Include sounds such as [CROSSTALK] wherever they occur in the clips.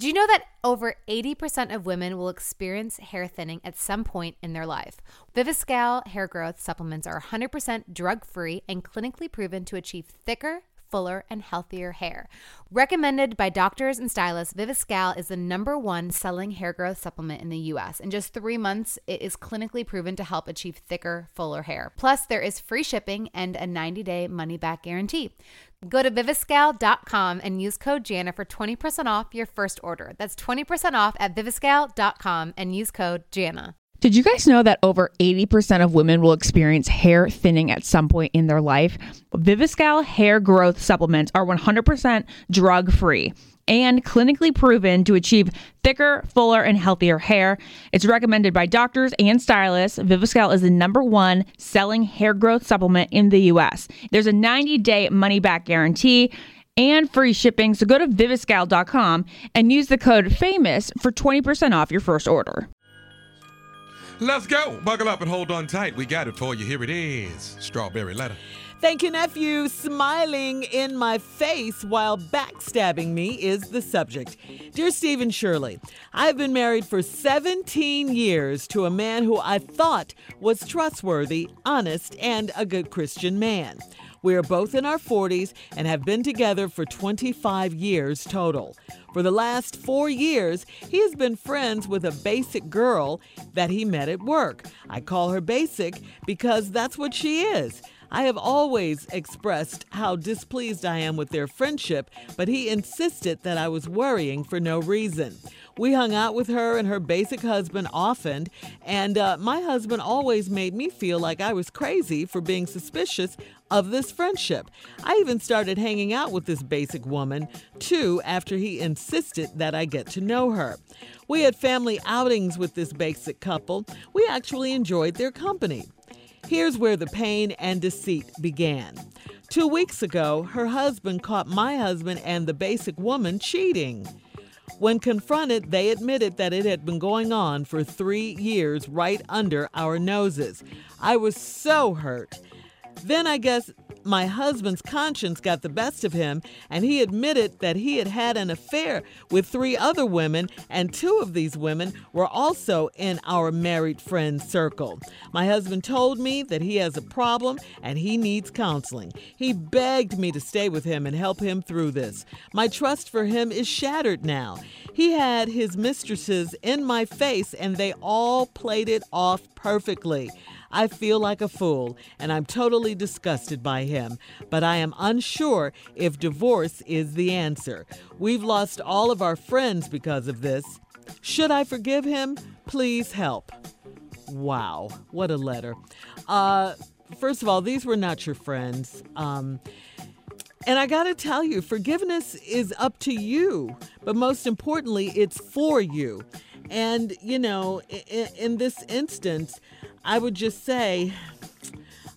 Do you know that over 80% of women will experience hair thinning at some point in their life? Viviscal hair growth supplements are 100% drug free and clinically proven to achieve thicker, fuller, and healthier hair. Recommended by doctors and stylists, Viviscal is the number one selling hair growth supplement in the US. In just three months, it is clinically proven to help achieve thicker, fuller hair. Plus, there is free shipping and a 90 day money back guarantee. Go to viviscal.com and use code Jana for 20% off your first order. That's 20% off at viviscal.com and use code Jana. Did you guys know that over 80% of women will experience hair thinning at some point in their life? Viviscal hair growth supplements are 100% drug free and clinically proven to achieve thicker, fuller, and healthier hair. It's recommended by doctors and stylists. Viviscal is the number one selling hair growth supplement in the US. There's a 90 day money back guarantee and free shipping. So go to viviscal.com and use the code FAMOUS for 20% off your first order. Let's go. Buckle up and hold on tight. We got it for you. Here it is Strawberry Letter. Thank you, nephew. Smiling in my face while backstabbing me is the subject. Dear Steve and Shirley, I've been married for 17 years to a man who I thought was trustworthy, honest, and a good Christian man. We are both in our 40s and have been together for 25 years total. For the last four years, he has been friends with a basic girl that he met at work. I call her basic because that's what she is. I have always expressed how displeased I am with their friendship, but he insisted that I was worrying for no reason. We hung out with her and her basic husband often, and uh, my husband always made me feel like I was crazy for being suspicious of this friendship. I even started hanging out with this basic woman, too, after he insisted that I get to know her. We had family outings with this basic couple. We actually enjoyed their company. Here's where the pain and deceit began. Two weeks ago, her husband caught my husband and the basic woman cheating. When confronted, they admitted that it had been going on for three years right under our noses. I was so hurt. Then I guess my husband's conscience got the best of him, and he admitted that he had had an affair with three other women, and two of these women were also in our married friend circle. My husband told me that he has a problem and he needs counseling. He begged me to stay with him and help him through this. My trust for him is shattered now. He had his mistresses in my face, and they all played it off perfectly. I feel like a fool and I'm totally disgusted by him, but I am unsure if divorce is the answer. We've lost all of our friends because of this. Should I forgive him? Please help. Wow, what a letter. Uh, first of all, these were not your friends. Um, and I got to tell you, forgiveness is up to you, but most importantly, it's for you. And, you know, in, in this instance, I would just say,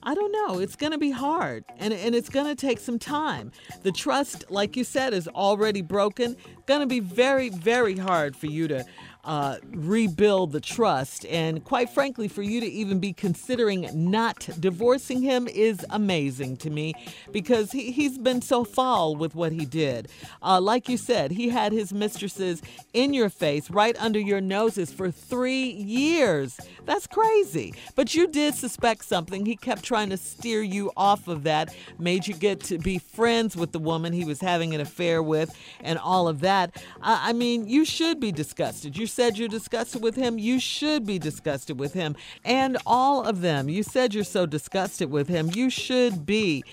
I don't know. It's going to be hard and, and it's going to take some time. The trust, like you said, is already broken. Going to be very, very hard for you to uh, rebuild the trust. And quite frankly, for you to even be considering not divorcing him is amazing to me because he, he's been so foul with what he did. Uh, like you said, he had his mistresses in your face, right under your noses for three years. That's crazy. But you did suspect something. He kept trying to steer you off of that, made you get to be friends with the woman he was having an affair with, and all of that. I, I mean, you should be disgusted. You said you're disgusted with him, you should be disgusted with him. And all of them, you said you're so disgusted with him, you should be.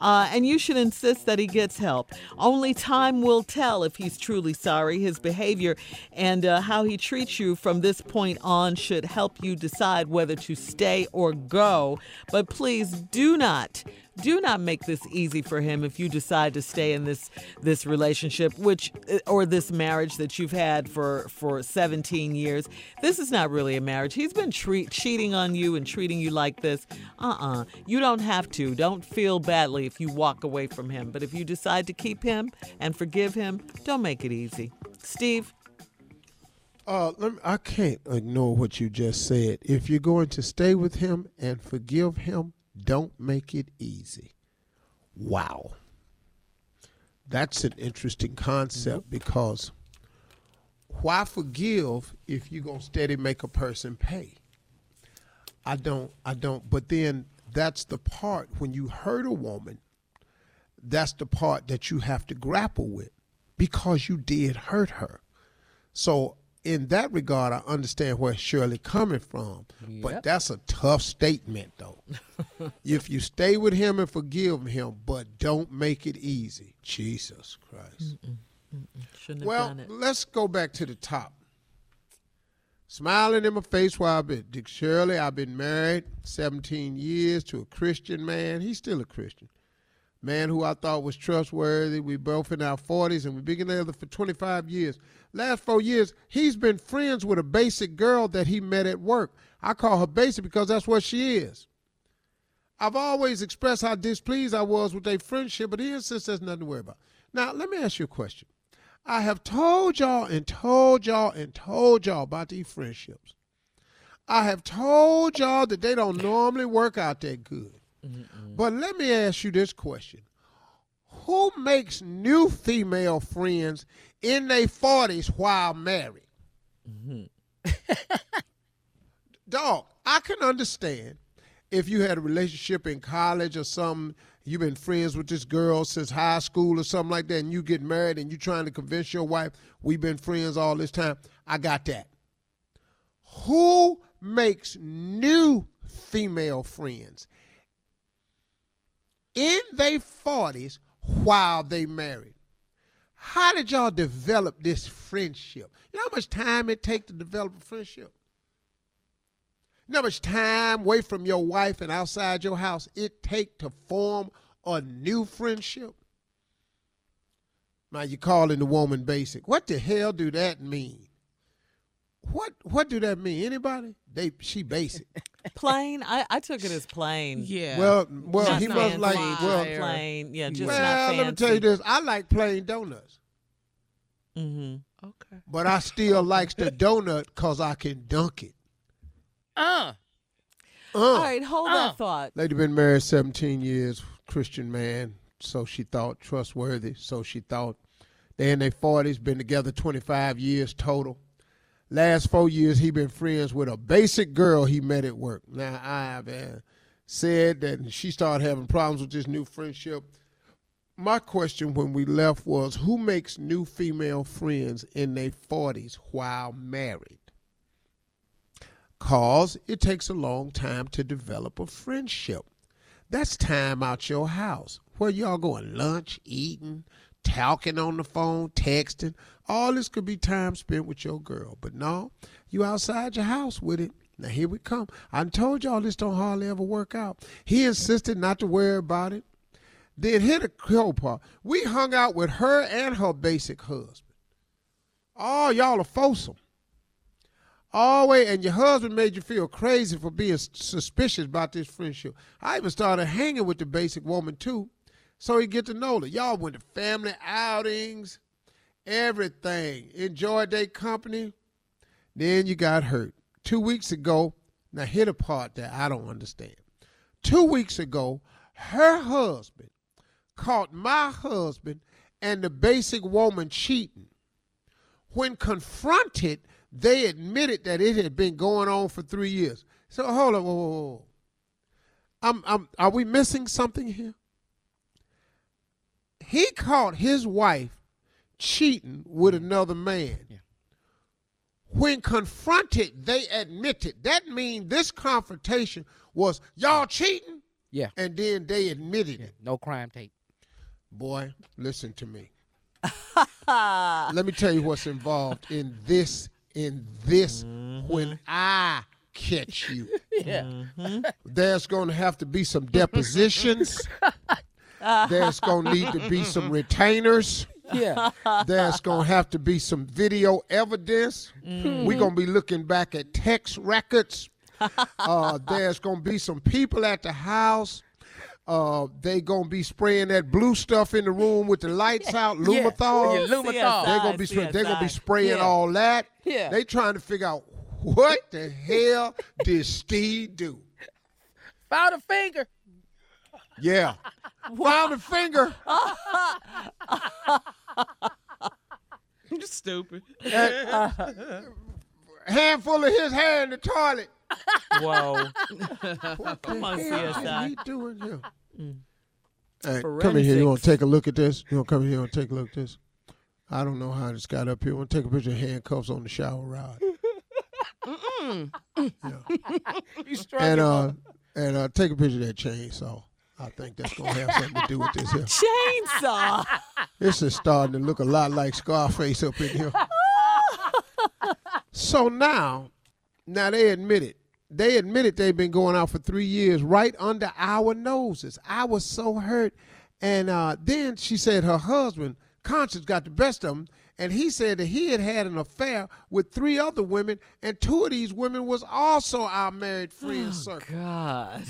Uh, and you should insist that he gets help. Only time will tell if he's truly sorry. His behavior and uh, how he treats you from this point on should help you decide whether to stay or go. But please do not do not make this easy for him if you decide to stay in this this relationship which uh, or this marriage that you've had for for 17 years. This is not really a marriage. He's been treat, cheating on you and treating you like this. Uh-uh. You don't have to. Don't feel badly if you walk away from him. But if you decide to keep him and forgive him don't make it easy. Steve? Uh, me, I can't ignore what you just said. If you're going to stay with him and forgive him, don't make it easy. Wow. That's an interesting concept mm-hmm. because Why forgive if you're gonna steady make a person pay? I don't I don't but then that's the part when you hurt a woman, that's the part that you have to grapple with because you did hurt her. So in that regard, I understand where Shirley coming from, but that's a tough statement, though. [LAUGHS] if you stay with him and forgive him, but don't make it easy, Jesus Christ. Shouldn't have Well, let's go back to the top. Smiling in my face while I've been Dick Shirley. I've been married 17 years to a Christian man. He's still a Christian. Man who I thought was trustworthy. We both in our 40s and we've been together for 25 years. Last four years, he's been friends with a basic girl that he met at work. I call her basic because that's what she is. I've always expressed how displeased I was with their friendship, but he insists there's nothing to worry about. Now, let me ask you a question. I have told y'all and told y'all and told y'all about these friendships. I have told y'all that they don't normally work out that good. But let me ask you this question. Who makes new female friends in their 40s while married? Mm-hmm. [LAUGHS] Dog, I can understand if you had a relationship in college or something, you've been friends with this girl since high school or something like that, and you get married and you're trying to convince your wife, we've been friends all this time. I got that. Who makes new female friends in their 40s while they married? How did y'all develop this friendship? You know how much time it takes to develop a friendship? You know how much time away from your wife and outside your house it take to form a new friendship? Now you calling the woman basic. What the hell do that mean? What what do that mean? Anybody? They she basic. [LAUGHS] Plain. I, I took it as plain. Yeah. Well well Not he must like just well plain. Yeah, just well not fancy. let me tell you this. I like plain donuts. Mm-hmm. okay. But I still likes the donut cause I can dunk it. Uh. Uh. All right, hold Uh. that thought. Lady been married 17 years, Christian man, so she thought trustworthy, so she thought. They in their 40s, been together 25 years total. Last four years, he been friends with a basic girl he met at work. Now, I've uh, said that she started having problems with this new friendship. My question when we left was, who makes new female friends in their 40s while married? Cause it takes a long time to develop a friendship. That's time out your house. Where y'all going? Lunch, eating, talking on the phone, texting. All this could be time spent with your girl. But no, you outside your house with it. Now here we come. I told y'all this don't hardly ever work out. He insisted not to worry about it. Then hit a cold part. We hung out with her and her basic husband. Oh, y'all are foursome. All way, and your husband made you feel crazy for being suspicious about this friendship. I even started hanging with the basic woman too, so he get to know her. Y'all went to family outings, everything. Enjoyed their company. Then you got hurt. Two weeks ago, now hit a part that I don't understand. Two weeks ago, her husband caught my husband and the basic woman cheating. When confronted, they admitted that it had been going on for three years. So hold on, whoa, whoa, whoa. I'm, I'm, are we missing something here? He caught his wife cheating with mm. another man. When confronted, they admitted. That means this confrontation was y'all cheating, Yeah. and then they admitted it. No crime tape. Boy, listen to me. [LAUGHS] Let me tell you what's involved in this. In this, mm-hmm. when I catch you, [LAUGHS] Yeah. Mm-hmm. there's going to have to be some depositions. [LAUGHS] there's going to need to be some retainers. Yeah. [LAUGHS] There's going to have to be some video evidence. We're going to be looking back at text records. [LAUGHS] Uh, there's going to be some people at the house. Uh, they going to be spraying that blue stuff in the room with the lights out, Lumathol. Yeah, Lumathol. They're gonna be spray- they're gonna be spraying Yeah. all that. Yeah. They trying to figure out what the hell did Steve do? Found a finger. Yeah. [LAUGHS] Found a finger. [LAUGHS] You're stupid. Handful of his hair in the toilet. Whoa. [LAUGHS] What Come on, the hell CSI. is he doing here? Hey, come in here. You want to take a look at this? You want to come in here and take a look at this? I don't know how this got up here. want to take a picture of handcuffs on the shower rod. You struck and him uh, and uh, take a picture of that chainsaw. I think that's gonna have something to do with this here. Chainsaw. This is starting to look a lot like Scarface up in here. so now, now they admit it. They admitted they've been going out for three years right under our noses. I was so hurt. And uh, then she said her husband, conscience, got the best of him. And he said that he had had an affair with three other women, and two of these women was also our married friend circle. God.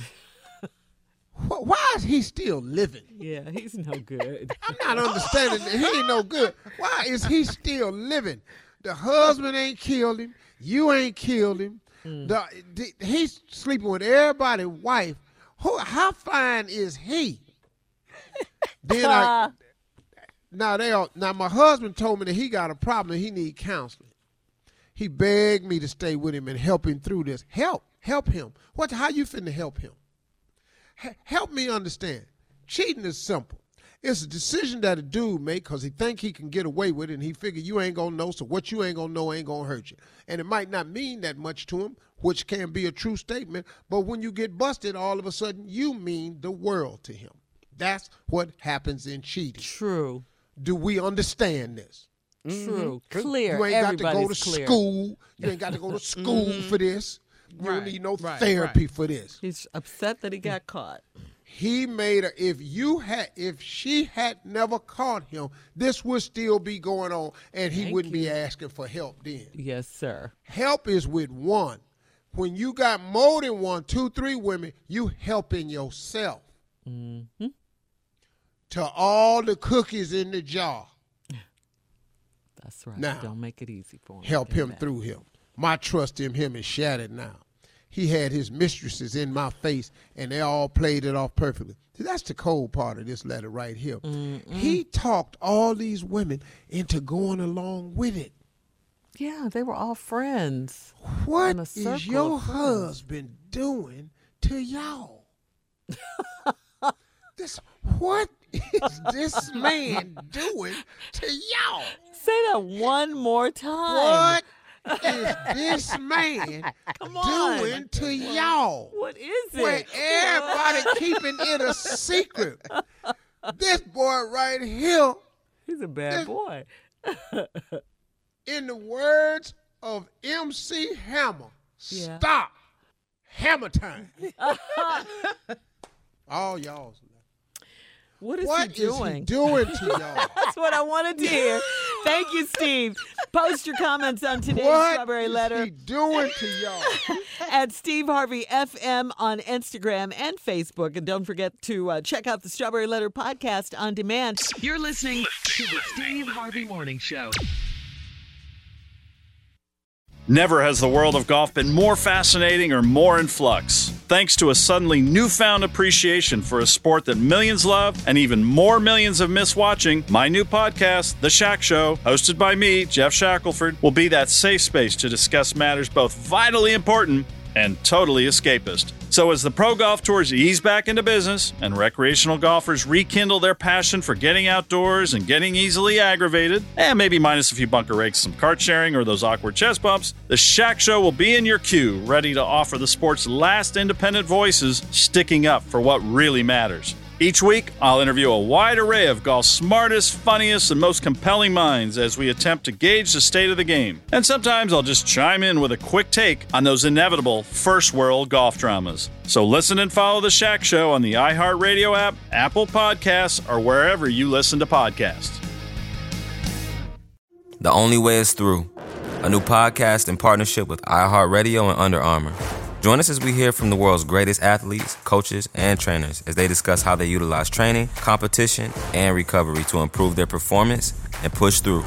Wh- Why is he still living? Yeah, he's no good. [LAUGHS] I'm not understanding that he ain't no good. Why is he still living? The husband ain't killed him. You ain't killed him. Hmm. The, the- he's sleeping with everybody's wife. Who? How fine is he? [LAUGHS] then I, now they are, now my husband told me that he got a problem and he need counseling. He begged me to stay with him and help him through this. Help, help him. What? How you finna help him? H- help me understand. Cheating is simple. It's a decision that a dude make because he think he can get away with it, and he figure you ain't gonna know, so what you ain't gonna know ain't gonna hurt you. And it might not mean that much to him, which can be a true statement. But when you get busted, all of a sudden you mean the world to him. That's what happens in cheating. True. Do we understand this? True. Mm-hmm. Clear. You ain't got to go to clear. school. You ain't got to go to [LAUGHS] school for mm-hmm. this. You don't need no right, therapy for this. He's upset that he got caught. he made her if you had if she had never caught him this would still be going on and he wouldn't be asking for help then Yes, sir. help is with one when you got more than one two three women you helping yourself mm-hmm. to all the cookies in the jar That's right. Now, Don't make it easy for him. help him back. through him my trust in him is shattered now he had his mistresses in my face and they all played it off perfectly See, that's the cold part of this letter right here he talked all these women into going along with it Yeah, they were all friends. What is your husband doing to y'all? [LAUGHS] this what is this man doing to y'all? Say that one more time. What is this man [LAUGHS] doing to y'all? What is Where it? everybody [LAUGHS] keeping it a secret. This boy right here, He's a bad boy. [LAUGHS] in the words of MC Hammer, Yeah. stop. Hammer time. All y'all's. What is What he is he doing to y'all? That's what I wanted to hear. Thank you, Steve. Post your comments on today's what Strawberry is Letter he doing to y'all? [LAUGHS] at Steve Harvey FM on Instagram and Facebook. And don't forget to uh, check out the Strawberry Letter podcast on demand. You're listening to the Steve Harvey Morning Show. Never has the world of golf been more fascinating or more in flux. Thanks to a suddenly newfound appreciation for a sport that millions love and even more millions have missed watching, my new podcast, The Shack Show, hosted by me, Geoff Shackelford, will be that safe space to discuss matters both vitally important and totally escapist. So, as the pro golf tours ease back into business and recreational golfers rekindle their passion for getting outdoors and getting easily aggravated, and maybe minus a few bunker rakes, some cart sharing, or those awkward chest bumps, the Shack Show will be in your queue, ready to offer the sport's last independent voices sticking up for what really matters. Each week, I'll interview a wide array of golf's smartest, funniest, and most compelling minds as we attempt to gauge the state of the game. And sometimes I'll just chime in with a quick take on those inevitable first world golf dramas. So listen and follow The Shack Show on the iHeartRadio app, Apple Podcasts, or wherever you listen to podcasts. The Only Way is Through, a new podcast in partnership with iHeartRadio and Under Armour. Join us as we hear from the world's greatest athletes, coaches, and trainers as they discuss how they utilize training, competition, and recovery to improve their performance and push through.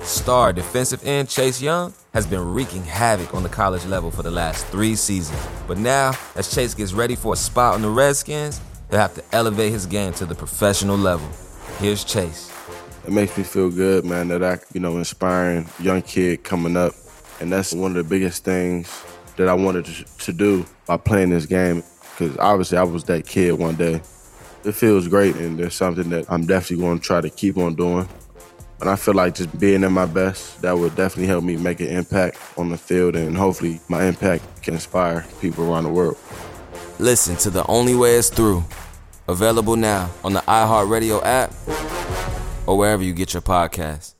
Star defensive end Chase Young has been wreaking havoc on the college level for the last three seasons. But now, as Chase gets ready for a spot on the Redskins, he'll have to elevate his game to the professional level. Here's Chase. It makes me feel good, man, that I, you know, inspiring young kid coming up. And that's one of the biggest things that I wanted to, to do by playing this game. Because obviously I was that kid one day. It feels great, and there's something that I'm definitely going to try to keep on doing. And I feel like just being at my best, that would definitely help me make an impact on the field, and hopefully my impact can inspire people around the world. Listen to The Only Way Is Through. Available now on the iHeartRadio app or wherever you get your podcasts.